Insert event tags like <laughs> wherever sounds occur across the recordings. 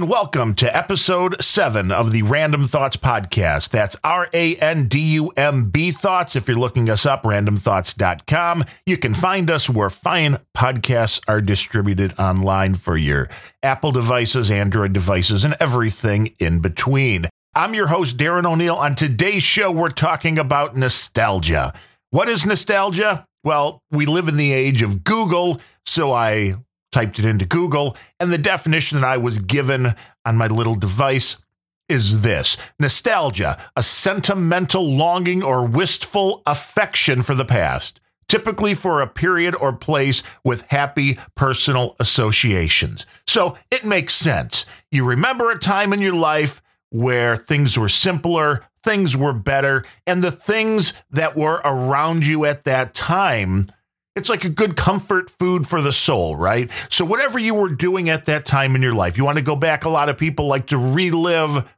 And welcome to episode seven of the Randumb Thoughts Podcast. That's R A N D U M B Thoughts. If you're looking us up, randumbthoughts.com. You can find us where fine podcasts are distributed online for your Apple devices, Android devices, and everything in between. I'm your host, Darren O'Neill. On today's show, we're talking about nostalgia. What is nostalgia? Well, we live in the age of Google, so I typed it into Google, and the definition that I was given on my little device is this nostalgia, a sentimental longing or wistful affection for the past, typically for a period or place with happy personal associations. So it makes sense. You remember a time in your life where things were simpler, things were better, and the things that were around you at that time it's like a good comfort food for the soul, right? So, whatever you were doing at that time in your life, you want to go back. A lot of people like to relive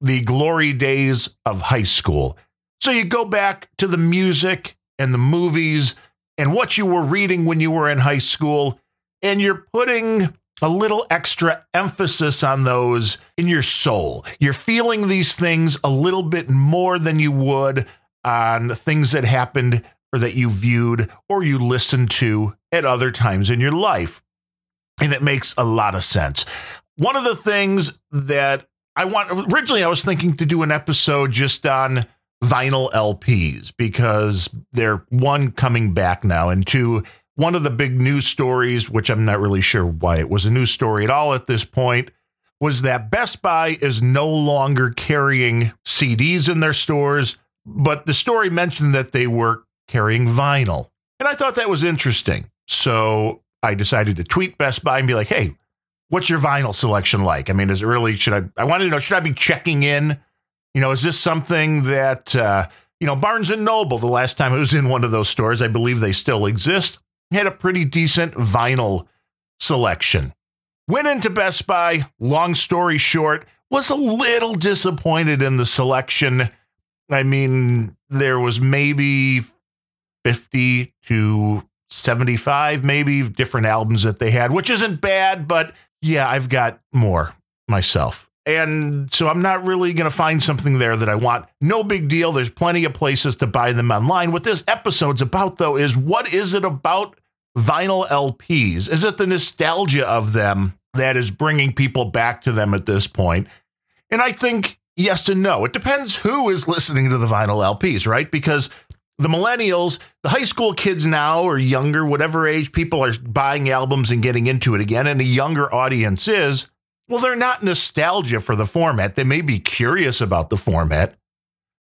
the glory days of high school. So, you go back to the music and the movies and what you were reading when you were in high school, and you're putting a little extra emphasis on those in your soul. You're feeling these things a little bit more than you would on things that happened or that you viewed or you listened to at other times in your life. And it makes a lot of sense. One of the things that I want originally, I was thinking to do an episode just on vinyl LPs because they're one coming back now, and two, one of the big news stories, which I'm not really sure why it was a news story at all at this point, was that Best Buy is no longer carrying CDs in their stores. But the story mentioned that they were carrying vinyl. And I thought that was interesting. So I decided to tweet Best Buy and be like, hey, what's your vinyl selection like? I mean, is it really, should I, I wanted to know, should I be checking in? You know, is this something that, uh, you know, Barnes and Noble, the last time it was in one of those stores, I believe they still exist, had a pretty decent vinyl selection. Went into Best Buy, long story short, was a little disappointed in the selection. I mean, there was maybe 50 to 75, maybe different albums that they had, which isn't bad, but yeah, I've got more myself. And so I'm not really going to find something there that I want. No big deal. There's plenty of places to buy them online. What this episode's about, though, is what is it about vinyl LPs? Is it the nostalgia of them that is bringing people back to them at this point? And I think yes and no. It depends who is listening to the vinyl LPs, right? Because the millennials, the high school kids now or younger, whatever age people are buying albums and getting into it again, and a younger audience is, well, they're not nostalgia for the format. They may be curious about the format.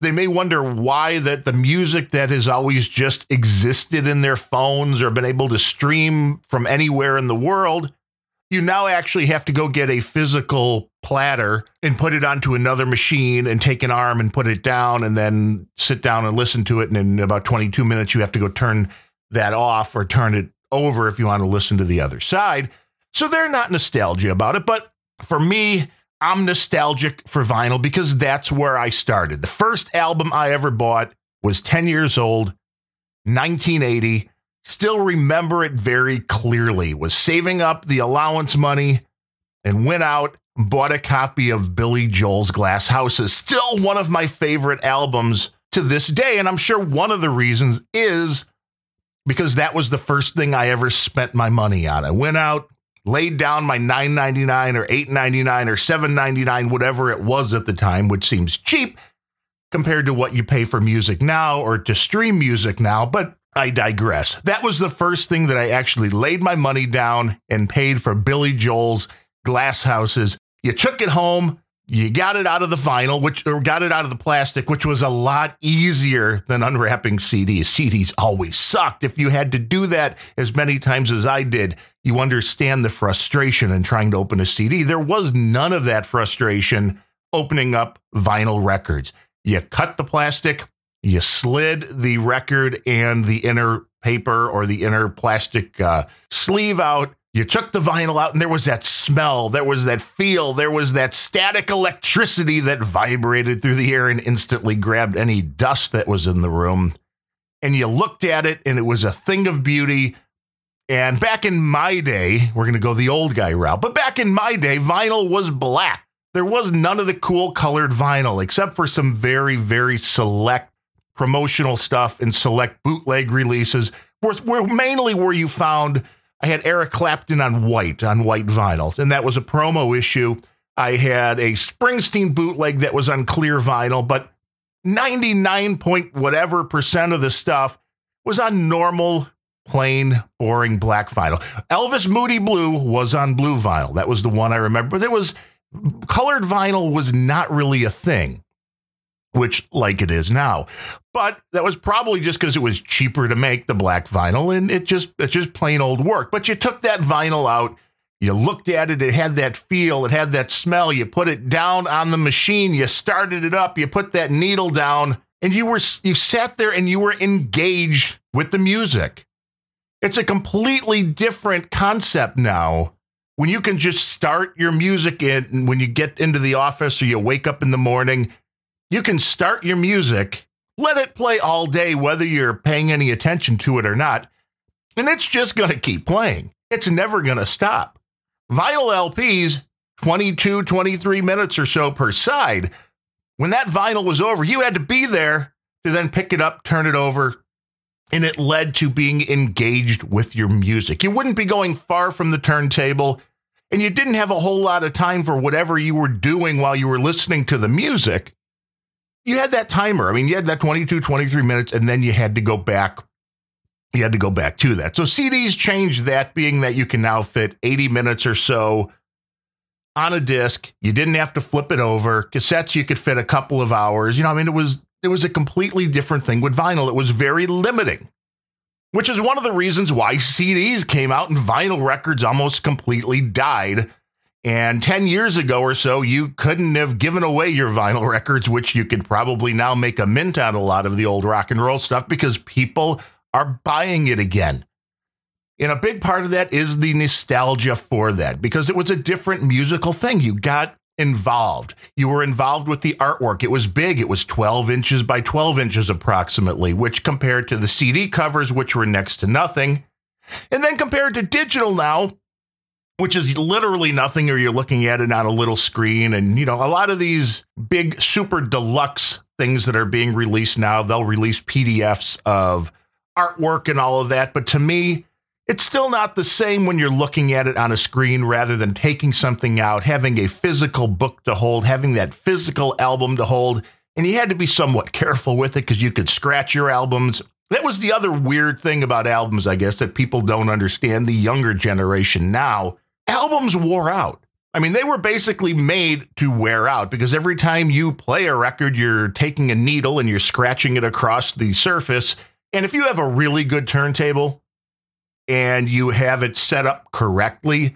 They may wonder why that the music that has always just existed in their phones or been able to stream from anywhere in the world you now actually have to go get a physical platter and put it onto another machine and take an arm and put it down and then sit down and listen to it. And in about 22 minutes, you have to go turn that off or turn it over if you want to listen to the other side. So they're not nostalgia about it. But for me, I'm nostalgic for vinyl because that's where I started. The first album I ever bought was 10 years old, 1980 still remember it very clearly. Was saving up the allowance money and went out and bought a copy of Billy Joel's Glass Houses. Still one of my favorite albums to this day. And I'm sure one of the reasons is because that was the first thing I ever spent my money on. I went out, laid down my $9.99 or $8.99 or $7.99, whatever it was at the time, which seems cheap compared to what you pay for music now or to stream music now. But I digress. That was the first thing that I actually laid my money down and paid for Billy Joel's glass houses. You took it home, you got it out of the vinyl, which or got it out of the plastic, which was a lot easier than unwrapping CDs. CDs always sucked. If you had to do that as many times as I did, you understand the frustration in trying to open a CD. There was none of that frustration opening up vinyl records. You cut the plastic, you slid the record and the inner paper or the inner plastic uh, sleeve out. You took the vinyl out, and there was that smell, there was that feel, there was that static electricity that vibrated through the air and instantly grabbed any dust that was in the room. And you looked at it, and it was a thing of beauty. And back in my day, we're going to go the old guy route, but back in my day, vinyl was black. There was none of the cool colored vinyl except for some very, very select promotional stuff and select bootleg releases, where, where mainly where you found I had Eric Clapton on white, on white vinyls, and that was a promo issue. I had a Springsteen bootleg that was on clear vinyl, but 99 point whatever percent of the stuff was on normal plain, boring black vinyl. Elvis Moody Blue was on blue vinyl. That was the one I remember. But there was colored vinyl was not really a thing, which like it is now. But that was probably just because it was cheaper to make the black vinyl, and it just it's just plain old work. But you took that vinyl out. You looked at it, it had that feel, it had that smell. You put it down on the machine, you started it up, you put that needle down, and you were you sat there and you were engaged with the music. It's a completely different concept now. When you can just start your music in when you get into the office or you wake up in the morning, you can start your music, let it play all day, whether you're paying any attention to it or not, and it's just going to keep playing. It's never going to stop. Vinyl LPs, 22, 23 minutes or so per side. When that vinyl was over, you had to be there to then pick it up, turn it over, and it led to being engaged with your music. You wouldn't be going far from the turntable, and you didn't have a whole lot of time for whatever you were doing while you were listening to the music. You had that timer. I mean, you had that 22, 23 minutes, and then you had to go back. You had to go back to that. So CDs changed that, being that you can now fit 80 minutes or so on a disc. You didn't have to flip it over. Cassettes, you could fit a couple of hours. You know, I mean, it was it was a completely different thing with vinyl. It was very limiting, which is one of the reasons why CDs came out and vinyl records almost completely died. And 10 years ago or so, you couldn't have given away your vinyl <laughs> records, which you could probably now make a mint on a lot of the old rock and roll stuff because people are buying it again. And a big part of that is the nostalgia for that because it was a different musical thing. You got involved. You were involved with the artwork. It was big. It was 12 inches by 12 inches approximately, which compared to the CD covers, which were next to nothing. And then compared to digital now, which is literally nothing, or you're looking at it on a little screen. And, you know, a lot of these big super deluxe things that are being released now, they'll release PDFs of artwork and all of that. But to me, it's still not the same when you're looking at it on a screen rather than taking something out, having a physical book to hold, having that physical album to hold. And you had to be somewhat <laughs> careful with it because you could scratch your albums. That was the other weird thing about albums, I guess, that people don't understand. The younger generation now, albums wore out. I mean, they were basically made to wear out because every time you play a record, you're taking a needle and you're scratching it across the surface. And if you have a really good turntable, and you have it set up correctly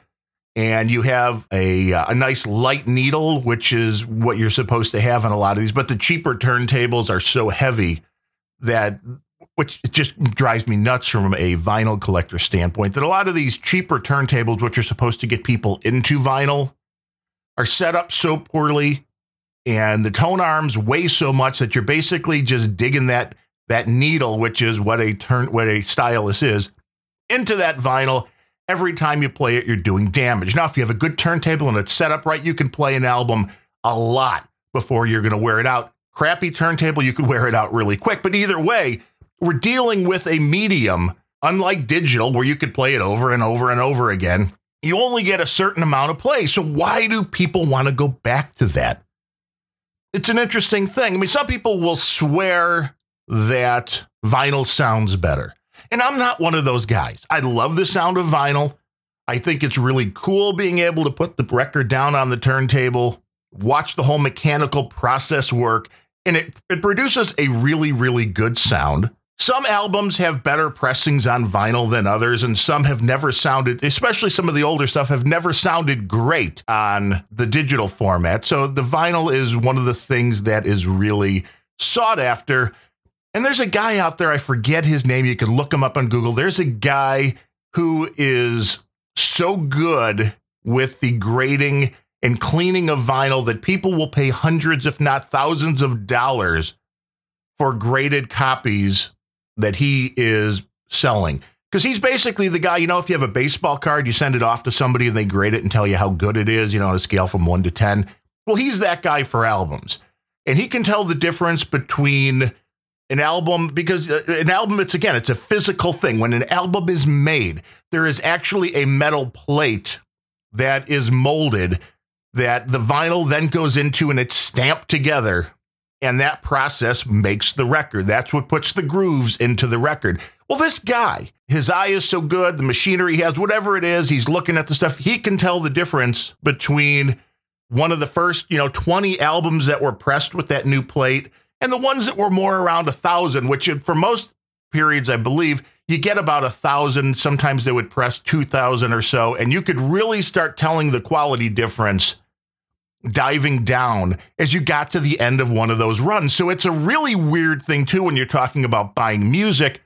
and you have a, uh, a nice light needle, which is what you're supposed to have on a lot of these. But the cheaper turntables are so heavy that, which just drives me nuts from a vinyl collector standpoint, that a lot of these cheaper turntables, which are supposed to get people into vinyl, are set up so poorly and the tone arms weigh so much that you're basically just digging that that needle, which is what a turn what a stylus is, into that vinyl. Every time you play it, you're doing damage. Now, if you have a good turntable and it's set up right, you can play an album a lot before you're going to wear it out. Crappy turntable, you can wear it out really quick. But either way, we're dealing with a medium, unlike digital, where you could play it over and over and over again. You only get a certain amount of play. So, why do people want to go back to that? It's an interesting thing. I mean, some people will swear that vinyl sounds better. And I'm not one of those guys. I love the sound of vinyl. I think it's really cool being able to put the record down on the turntable, watch the whole mechanical process work, and it, it produces a really, really good sound. Some albums have better pressings on vinyl than others, and some have never sounded, especially some of the older stuff, have never sounded great on the digital format. So the vinyl is one of the things that is really sought after. And there's a guy out there, I forget his name. You can look him up on Google. There's a guy who is so good with the grading and cleaning of vinyl that people will pay hundreds, if not thousands of dollars for graded copies that he is selling. Because he's basically the guy, you know, if you have a baseball card, you send it off to somebody and they grade it and tell you how good it is, you know, on a scale from one to 10. Well, he's that guy for albums. And he can tell the difference between an album because uh, an album, it's again, it's a physical thing. When an album is made, there is actually a metal plate that is molded that the vinyl then goes into and it's stamped together. And that process makes the record. That's what puts the grooves into the record. Well, this guy, his eye is so good, the machinery he has, whatever it is, he's looking at the stuff. He can tell the difference between one of the first, you know, 20 albums that were pressed with that new plate and the ones that were more around a thousand, which for most periods, I believe, you get about a thousand. Sometimes they would press 2,000 or so, and you could really start telling the quality difference diving down as you got to the end of one of those runs. So it's a really weird thing, too, when you're talking about buying music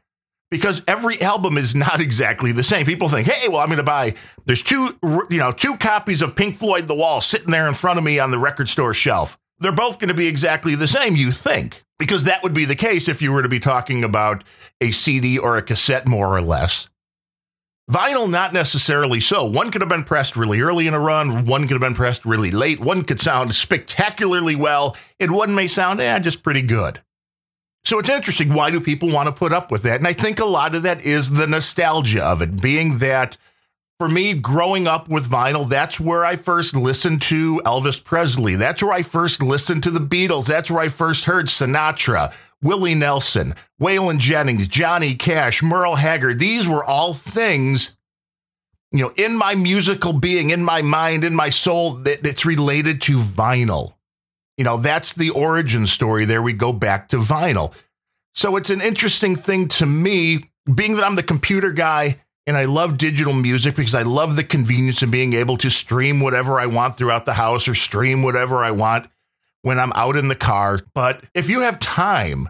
because every album is not <laughs> exactly the same. People think, "Hey, well, I'm going to buy there's two, you know, two copies of Pink Floyd The Wall sitting there in front of me on the record store shelf. They're both going to be exactly the same, you think." Because that would be the case if you were to be talking about a CD or a cassette more or less. Vinyl, not necessarily so. One could have been pressed really early in a run, one could have been pressed really late, one could sound spectacularly well, and one may sound, eh, just pretty good. So it's interesting. Why do people want to put up with that? And I think a lot of that is the nostalgia of it, being that for me, growing up with vinyl, that's where I first listened to Elvis Presley. That's where I first listened to the Beatles. That's where I first heard Sinatra, Willie Nelson, Waylon Jennings, Johnny Cash, Merle Haggard. These were all things, you know, in my musical being, in my mind, in my soul, that, that's related to vinyl. You know, that's the origin story. There we go back to vinyl. So it's an interesting thing to me, being that I'm the computer guy and I love digital music because I love the convenience of being able to stream whatever I want throughout the house or stream whatever I want when I'm out in the car. But if you have time,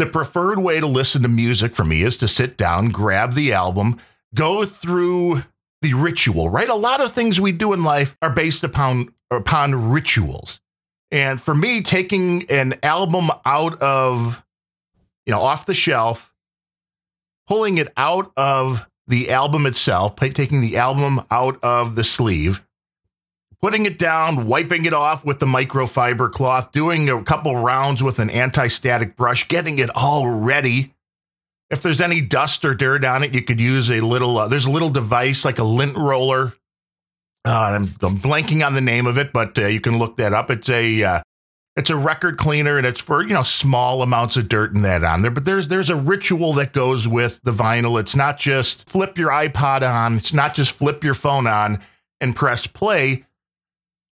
the preferred way to listen to music for me is to sit down, grab the album, go through the ritual, right? A lot of things we do in life are based upon upon rituals. And for me, taking an album out of, you know, off the shelf, pulling it out of the album itself, taking the album out of the sleeve, putting it down, wiping it off with the microfiber cloth, doing a couple rounds with an anti static brush, getting it all ready. If there's any dust or dirt on it, you could use a little, uh, there's a little device like a lint roller uh, I'm, I'm, blanking on the name of it, but uh, you can look that up. It's a uh, it's a record cleaner, and it's for you know small amounts of dirt and that on there. But there's there's a ritual that goes with the vinyl. It's not just flip your iPod on. It's not just flip your phone on and press play.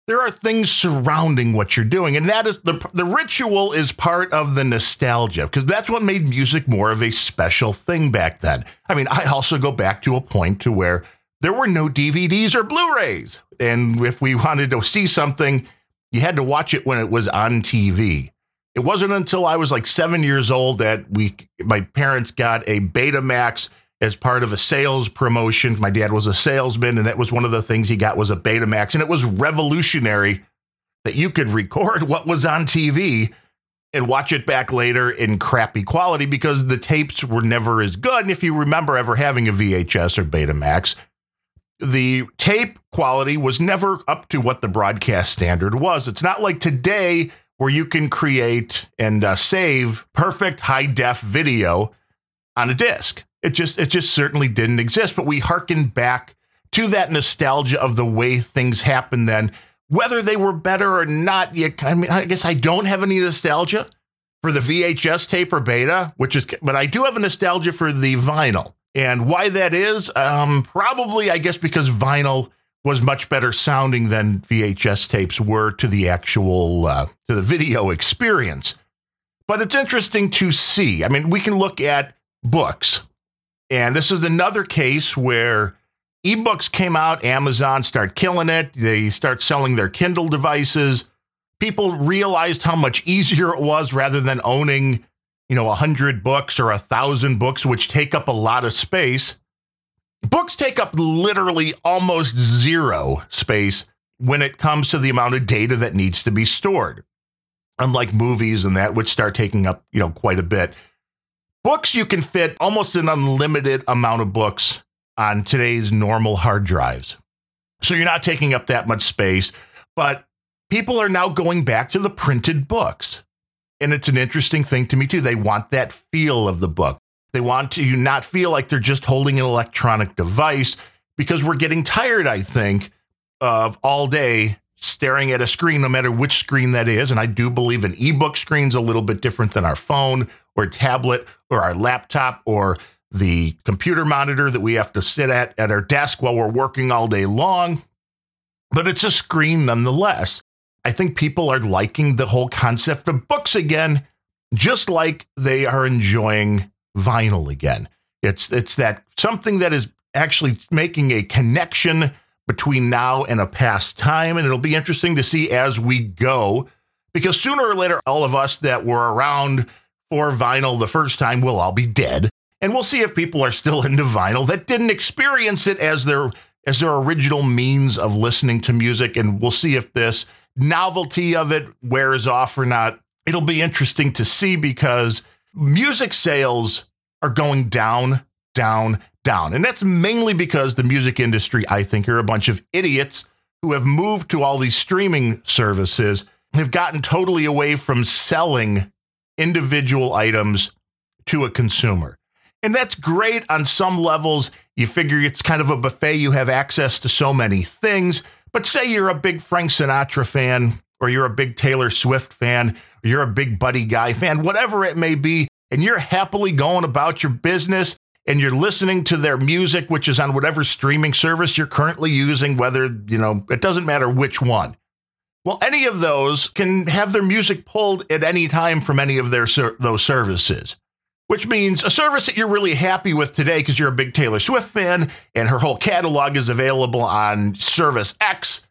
There are things surrounding what you're doing, and that is the the ritual is part of the nostalgia because that's what made music more of a special thing back then. I mean, I also go back to a point to where there were no DVDs or Blu-rays. And if we wanted to see something, you had to watch it when it was on TV. It wasn't until I was like seven years old that we, my parents got a Betamax as part of a sales promotion. My dad was a salesman, and that was one of the things he got was a Betamax, and it was revolutionary that you could record what was on TV and watch it back later in crappy quality because the tapes were never as good. And if you remember ever having a VHS or Betamax, the tape quality was never up to what the broadcast standard was. It's not like today where you can create and uh, save perfect high def video on a disc. It just it just certainly didn't exist. But we harken back to that nostalgia of the way things happened then, whether they were better or not. You, I mean, I guess I don't have any nostalgia for the VHS tape or beta, which is, but I do have a nostalgia for the vinyl. And why that is, um, probably, I guess, because vinyl was much better sounding than VHS tapes were to the actual uh, to the video experience. But it's interesting to see. I mean, we can look at books, and this is another case where ebooks came out. Amazon start killing it. They start selling their Kindle devices. People realized how much easier it was rather than owning you know, a hundred books or a thousand books, which take up a lot of space. Books take up literally almost zero space when it comes to the amount of data that needs to be stored. Unlike movies and that, which start taking up, you know, quite a bit. Books you can fit almost an unlimited amount of books on today's normal hard drives. So you're not taking up that much space, but people are now going back to the printed books. And it's an interesting thing to me too. They want that feel of the book. They want to not feel like they're just holding an electronic device because we're getting tired, I think, of all day staring at a screen, no matter which screen that is. And I do believe an ebook screen's a little bit different than our phone or tablet or our laptop or the computer monitor that we have to sit at at our desk while we're working all day long. But it's a screen nonetheless. I think people are liking the whole concept of books again, just like they are enjoying vinyl again. It's it's that something that is actually making a connection between now and a past time, and it'll be interesting to see as we go, because sooner or later, all of us that were around for vinyl the first time we'll all be dead, and we'll see if people are still <laughs> into vinyl that didn't experience it as their as their original means of listening to music, and we'll see if this novelty of it wears off or not. It'll be interesting to see because music sales are going down, down, down. And that's mainly because the music industry, I think, are a bunch of idiots who have moved to all these streaming services, have gotten totally away from selling individual items to a consumer. And that's great on some levels. You figure it's kind of a buffet, you have access to so many things. But say you're a big Frank Sinatra fan, or you're a big Taylor Swift fan, or you're a big Buddy Guy fan, whatever it may be, and you're happily going about your business and you're listening to their music, which is on whatever streaming service you're currently using, whether, you know, it doesn't matter which one. Well, any of those can have their music pulled at any time from any of their those services, which means a service that you're really happy with today because you're a big Taylor Swift fan and her whole catalog is available on Service X.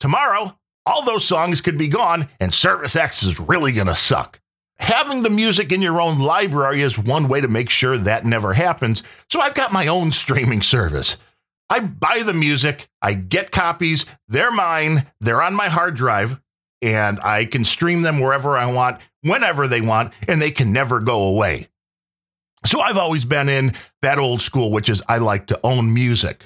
Tomorrow, all those songs could be gone and Service X is really going to suck having the music in your own library is one way to make sure that never happens. So I've got my own streaming service. I buy the music, I get copies, they're mine, they're on my hard drive, and I can stream them wherever I want, whenever they want, and they can never go away. So I've always been in that old school, which is I like to own music.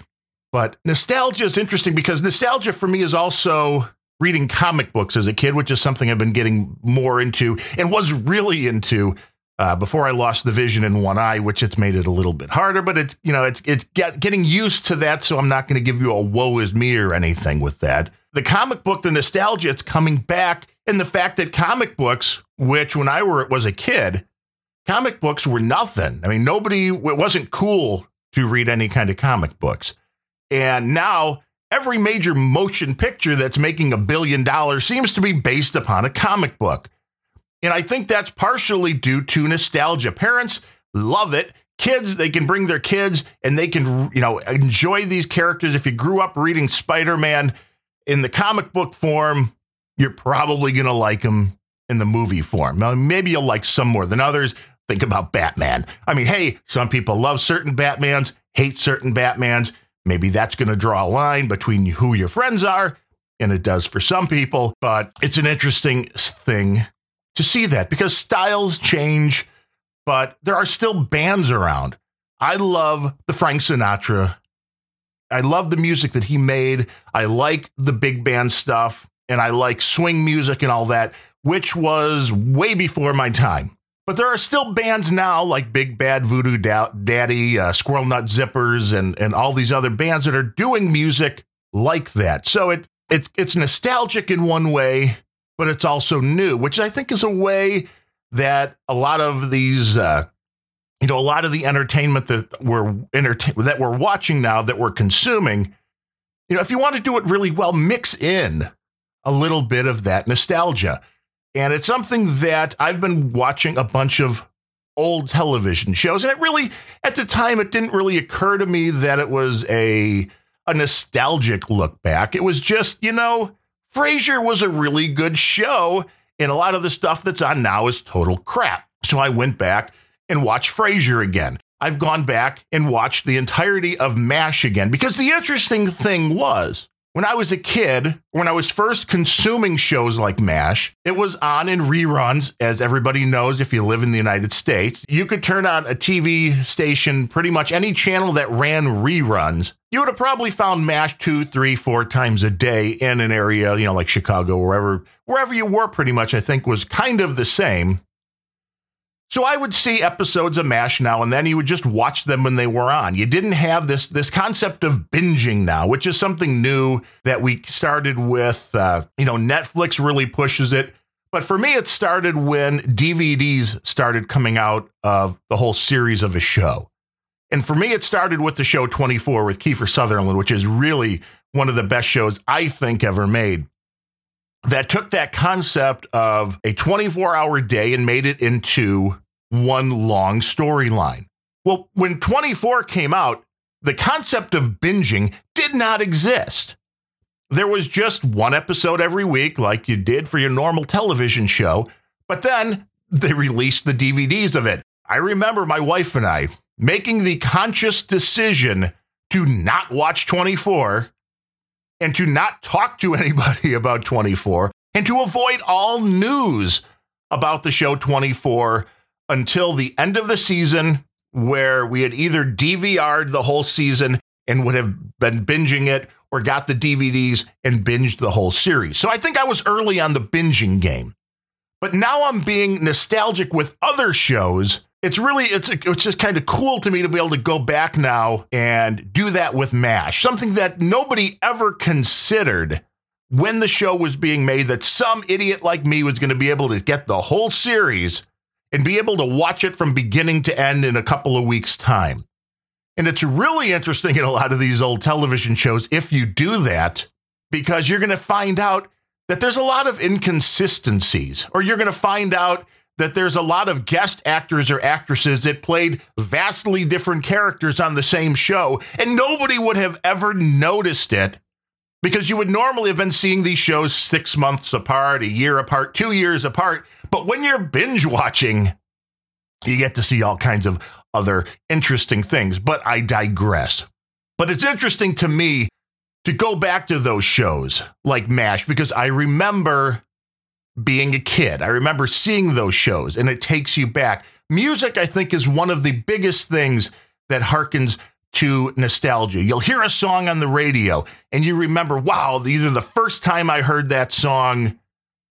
But nostalgia is interesting because nostalgia for me is also reading comic books as a kid, which is something I've been getting more into and was really into uh, before I lost the vision in one eye, which it's made it a little bit harder. But it's you know it's it's get, getting used to that, so I'm not going to give you a woe is me or anything with that. The comic book, the nostalgia, it's coming back, and the fact that comic books, which when I were was a kid, comic books were nothing. I mean, nobody it wasn't cool to read any kind of comic books, and now Every major motion picture that's making a billion dollars seems to be based upon a comic book. And I think that's partially due to nostalgia. Parents love it. Kids, they can bring their kids and they can, you know, enjoy these characters. If you grew up reading Spider-Man in the comic book form, you're probably going to like him in the movie form. Now, maybe you'll like some more than others. Think about Batman. I mean, hey, some people love certain Batmans, hate certain Batmans. Maybe that's going to draw a line between who your friends are, and it does for some people, but it's an interesting thing to see that because styles change, but there are still bands around. I love the Frank Sinatra. I love the music that he made. I like the big band stuff and I like swing music and all that, which was way before my time. But there are still bands now like Big Bad Voodoo Daddy, uh, Squirrel Nut Zippers, and and all these other bands that are doing music like that. So it it's it's nostalgic in one way, but it's also new, which I think is a way that a lot of these, uh, you know, a lot of the entertainment that we're entertain that we're watching now that we're consuming, you know, if you want to do it really well, mix in a little bit of that nostalgia. And it's something that I've been watching a bunch of old television shows. And it really, at the time, it didn't really occur to me that it was a, a nostalgic look back. It was just, you know, Frasier was a really good show. And a lot of the stuff that's on now is total crap. So I went back and watched Frasier again. I've gone back and watched the entirety of MASH again because the interesting thing was when I was a kid, when I was first consuming shows like MASH, it was on in reruns, as everybody knows if you live in the United States. You could turn on a TV station, pretty much any channel that ran reruns. You would have probably found MASH two, three, four times a day in an area, you know, like Chicago, wherever, wherever you were, pretty much, I think was kind of the same. So I would see episodes of MASH now and then. You would just watch them when they were on. You didn't have this this concept of binging now, which is something new that we started with. Uh, you know, Netflix really pushes it. But for me, it started when DVDs started coming out of the whole series of a show. And for me, it started with the show 24 with Kiefer Sutherland, which is really one of the best shows I think ever made that took that concept of a 24 hour day and made it into one long storyline. Well, when 24 came out, the concept of binging did not exist. There was just one episode every week, like you did for your normal television show, but then they released the DVDs of it. I remember my wife and I making the conscious decision to not watch 24 and to not talk to <laughs> anybody about 24 and to avoid all news about the show 24 until the end of the season, where we had either DVR'd the whole season and would have been binging it or got the DVDs and binged the whole series. So I think I was early on the binging game. But now I'm being nostalgic with other shows it's really it's it's just kind of cool to me to be able to go back now and do that with MASH, something that nobody ever considered when the show was being made that some idiot like me was going to be able to get the whole series and be able to watch it from beginning to end in a couple of weeks time. And it's really interesting in a lot of these old television shows if you do that because you're going to find out that there's a lot of inconsistencies or you're going to find out that there's a lot of guest actors or actresses that played vastly different characters on the same show, and nobody would have ever noticed it because you would normally have been seeing these shows six months apart, a year apart, two years apart. But when you're binge watching, you get to see all kinds of other interesting things. But I digress. But it's interesting to me to go back to those shows like MASH because I remember being a kid. I remember seeing those shows and it takes you back. Music, I think, is one of the biggest things that harkens to nostalgia. You'll hear a song on the radio and you remember, wow, either the first time I heard that song,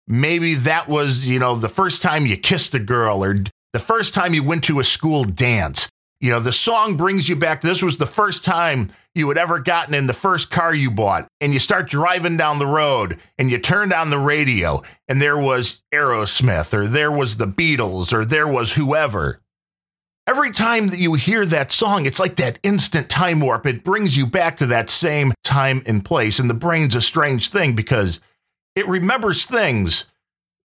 maybe that was, you know, the first time you kissed a girl or the first time you went to a school dance. You know, the song brings you back. This was the first time you had ever gotten in the first car you bought and you start driving down the road and you turned on the radio and there was Aerosmith or there was the Beatles or there was whoever. Every time that you hear that song, it's like that instant time warp. It brings you back to that same time and place. And the brain's a strange thing because it remembers things,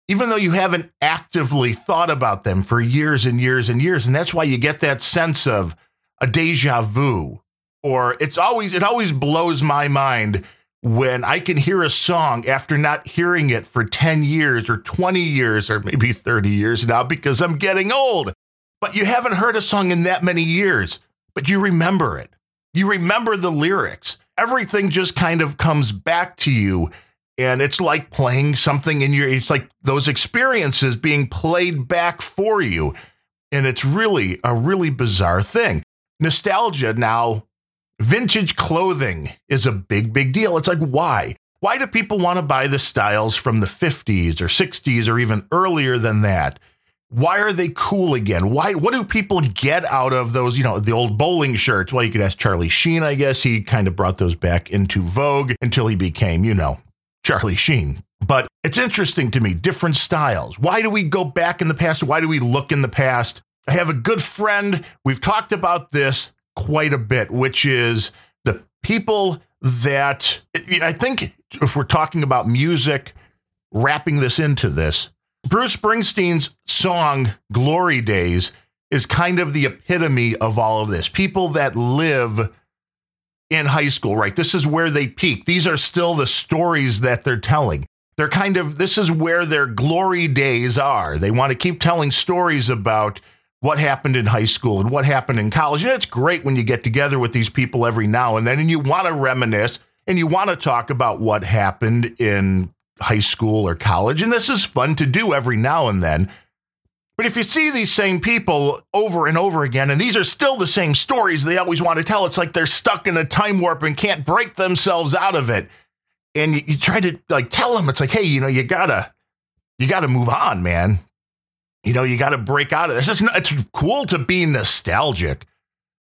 even though you haven't actively thought about them for years and years and years. And that's why you get that sense of a deja vu or it's always it always blows my mind when I can hear a song after not hearing it for 10 years or 20 years or maybe 30 years now because I'm getting old. But you haven't heard a song in that many years, but you remember it. You remember the lyrics. Everything just kind of comes back to you. And it's like playing something in your, it's like those experiences being played back for you. And it's really a really bizarre thing. Nostalgia now Vintage clothing is a big, big deal. It's like, why? Why do people want to buy the styles from the 50s or 60s or even earlier than that? Why are they cool again? Why? What do people get out of those? You know, the old bowling shirts. Well, you could ask Charlie Sheen. I guess he kind of brought those back into vogue until he became, you know, Charlie Sheen. But it's interesting to me, different styles. Why do we go back in the past? Why do we look in the past? I have a good friend. We've talked about this quite a bit, which is the people that I think if we're talking about music, wrapping this into this, Bruce Springsteen's song Glory Days is kind of the epitome of all of this. People that live in high school, right? This is where they peak. These are still the stories that they're telling. They're kind of, this is where their glory days are. They want to keep telling stories about what happened in high school and what happened in college. And it's great when you get together with these people every now and then and you want to reminisce and you want to talk about what happened in high school or college, and this is fun to do every now and then. But if you see these same people over and over again, and these are still the same stories they always want to tell, it's like they're stuck in a time warp and can't break themselves out of it. And you, you try to like tell them, it's like, hey, you know, you gotta, you gotta move on, man. You know, you gotta break out of this. It's, it's cool to be nostalgic.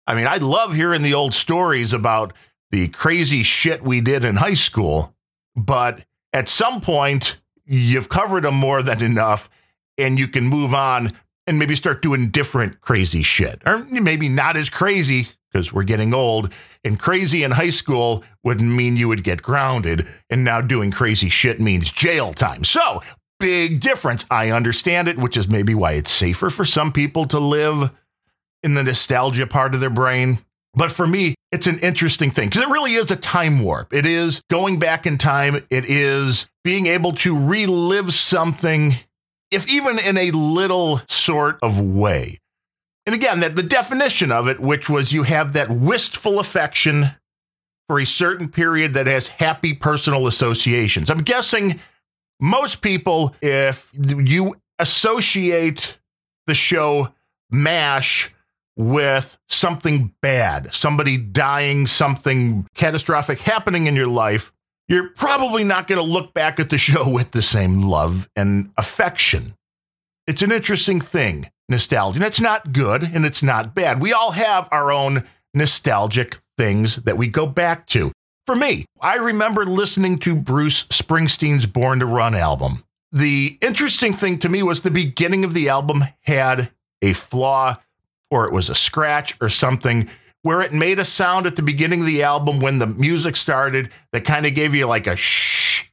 I mean, I love hearing the old stories about the crazy shit we did in high school, but at some point, you've covered them more than enough and you can move on and maybe start doing different crazy shit. Or maybe not as crazy because we're getting old. And crazy in high school wouldn't mean you would get grounded. And now doing crazy shit means jail time. So, big difference. I understand it, which is maybe why it's safer for some people to live in the nostalgia part of their brain. But for me, it's an interesting thing because it really is a time warp. It is going back in time. It is being able to relive something, if even in a little sort of way. And again, that the definition of it, which was you have that wistful affection for a certain period that has happy personal associations. I'm guessing most people, if you associate the show MASH with something bad, somebody dying, something catastrophic happening in your life, you're probably not going to look back at the <laughs> show with the same love and affection. It's an interesting thing, nostalgia. And it's not good and it's not bad. We all have our own nostalgic things that we go back to. For me, I remember listening to Bruce Springsteen's Born to Run album. The interesting thing to me was the beginning of the album had a flaw or it was a scratch or something where it made a sound at the beginning of the album when the music started that kind of gave you like a shh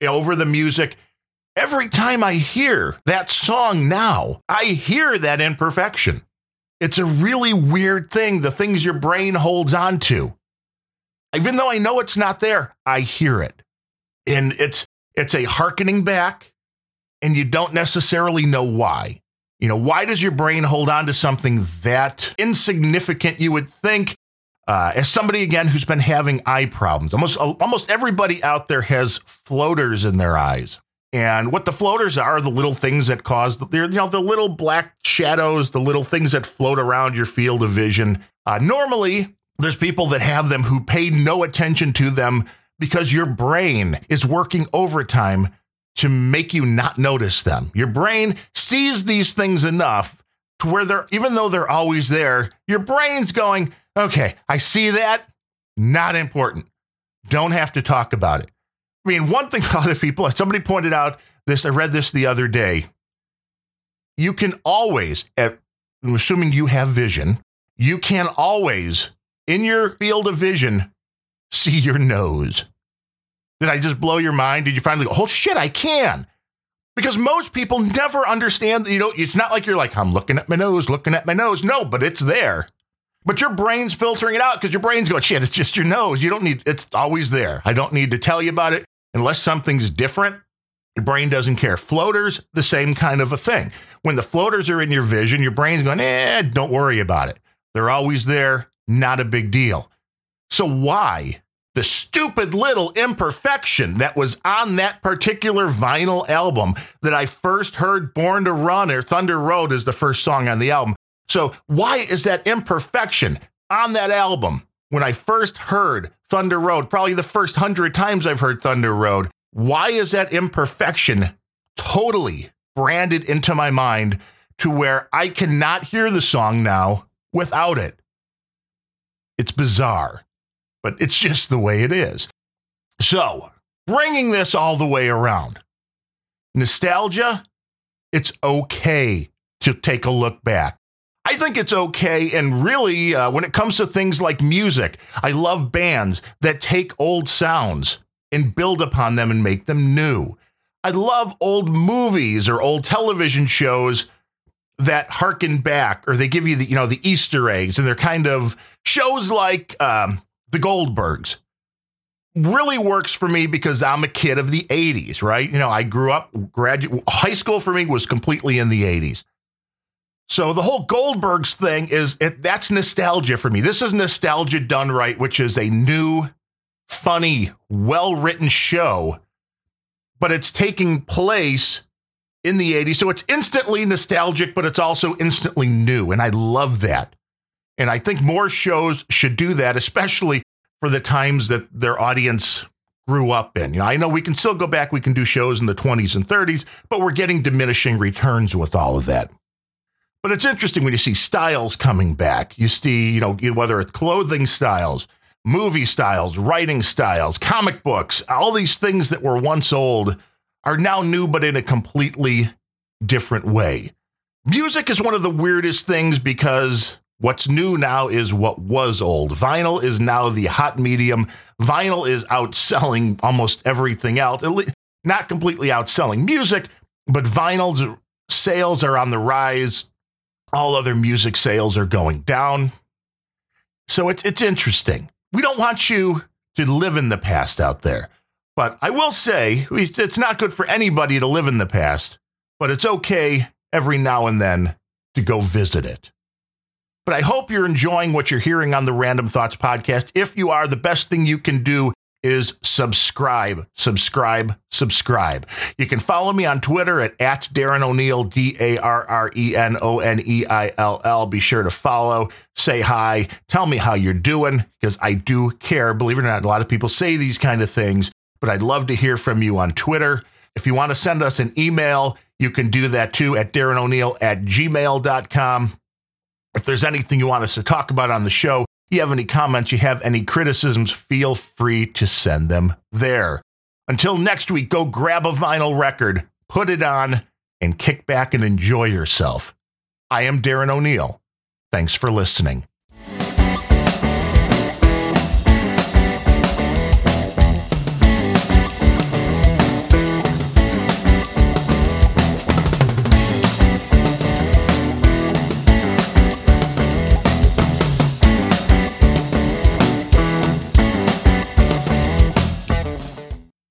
over the music. Every time I hear that song now, I hear that imperfection. It's a really weird thing, the things your brain holds on to. Even though I know it's not there, I hear it. And it's it's a harkening back and you don't necessarily know why. You know, why does your brain hold on to something that insignificant you would think? Uh, as somebody again who's been having eye problems, almost almost everybody out there has floaters in their eyes. And what the floaters are, the little things that cause, they're, you know, the little black shadows, the little things that float around your field of vision. Uh, normally, there's people that have them who pay no attention to them because your brain is working overtime to make you not notice them. Your brain sees these things enough to where they're, even though they're always there, your brain's going, okay, I see that. Not important. Don't have to talk about it. I mean, one thing <laughs> a lot of people, somebody pointed out this, I read this the other day. You can always, assuming you have vision, you can always, in your field of vision, see your nose. Did I just blow your mind? Did you finally go, oh shit, I can? Because most people never understand, that you know, it's not like you're like, I'm looking at my nose, looking at my nose. No, but it's there. But your brain's filtering it out because your brain's going, shit, it's just your nose. You don't need, it's always there. I don't need to tell you about it unless something's different. Your brain doesn't care. Floaters, the same kind of a thing. When the floaters are in your vision, your brain's going, eh, don't worry about it. They're always there, not a big deal. So why the stupid little imperfection that was on that particular vinyl album that I first heard Born to Run or Thunder Road is the first song on the album. So, why is that imperfection on that album when I first heard Thunder Road, probably the first hundred times I've heard Thunder Road? Why is that imperfection totally branded into my mind to where I cannot hear the song now without it? It's bizarre but it's just the way it is. So, bringing this all the way around, nostalgia, it's okay to take a look back. I think it's okay. And really, uh, when it comes to things like music, I love bands that take old sounds and build upon them and make them new. I love old movies or old television shows that harken back or they give you the, you know, the Easter eggs and they're kind of shows like um, the Goldbergs really works for me because I'm a kid of the 80s, right? You know, I grew up, graduate, high school for me was completely in the 80s. So the whole Goldbergs thing is it, that's nostalgia for me. This is nostalgia done right, which is a new funny, well written show, but it's taking place in the 80s. So it's instantly nostalgic, but it's also instantly new. And I love that. And I think more shows should do that, especially for the times that their audience grew up in. You know, I know we can still go back, we can do shows in the 20s and 30s, but we're getting diminishing returns with all of that. But it's interesting when you see styles coming back. You see, you know, whether it's clothing styles, movie styles, writing styles, comic books, all these things that were once old are now new, but in a completely different way. Music is one of the weirdest things because what's new now is what was old. Vinyl is now the hot medium. Vinyl is outselling almost everything else, not completely outselling music, but vinyl's sales are on the rise. All other music sales are going down. So it's it's interesting. We don't want you to live in the past out there. But I will say it's not good for anybody to live in the past, but it's okay every now and then to go visit it. But I hope you're enjoying what you're hearing on the Randumb Thoughts podcast. If you are, the best thing you can do is subscribe, subscribe, subscribe. You can follow me on Twitter at, at Darren O'Neill, D A R R E N O N E I L L. Be sure to follow, say hi, tell me how you're doing, because I do care. Believe it or not, a lot of people say these kind of things but I'd love to hear from you on Twitter. If you want to send us an email, you can do that too at Darren O'Neill at gmail.com. If there's anything you want us to talk about on the show, you have any comments, you have any criticisms, feel free to send them there. Until next week, go grab a vinyl record, put it on, and kick back and enjoy yourself. I am Darren O'Neill. Thanks for listening.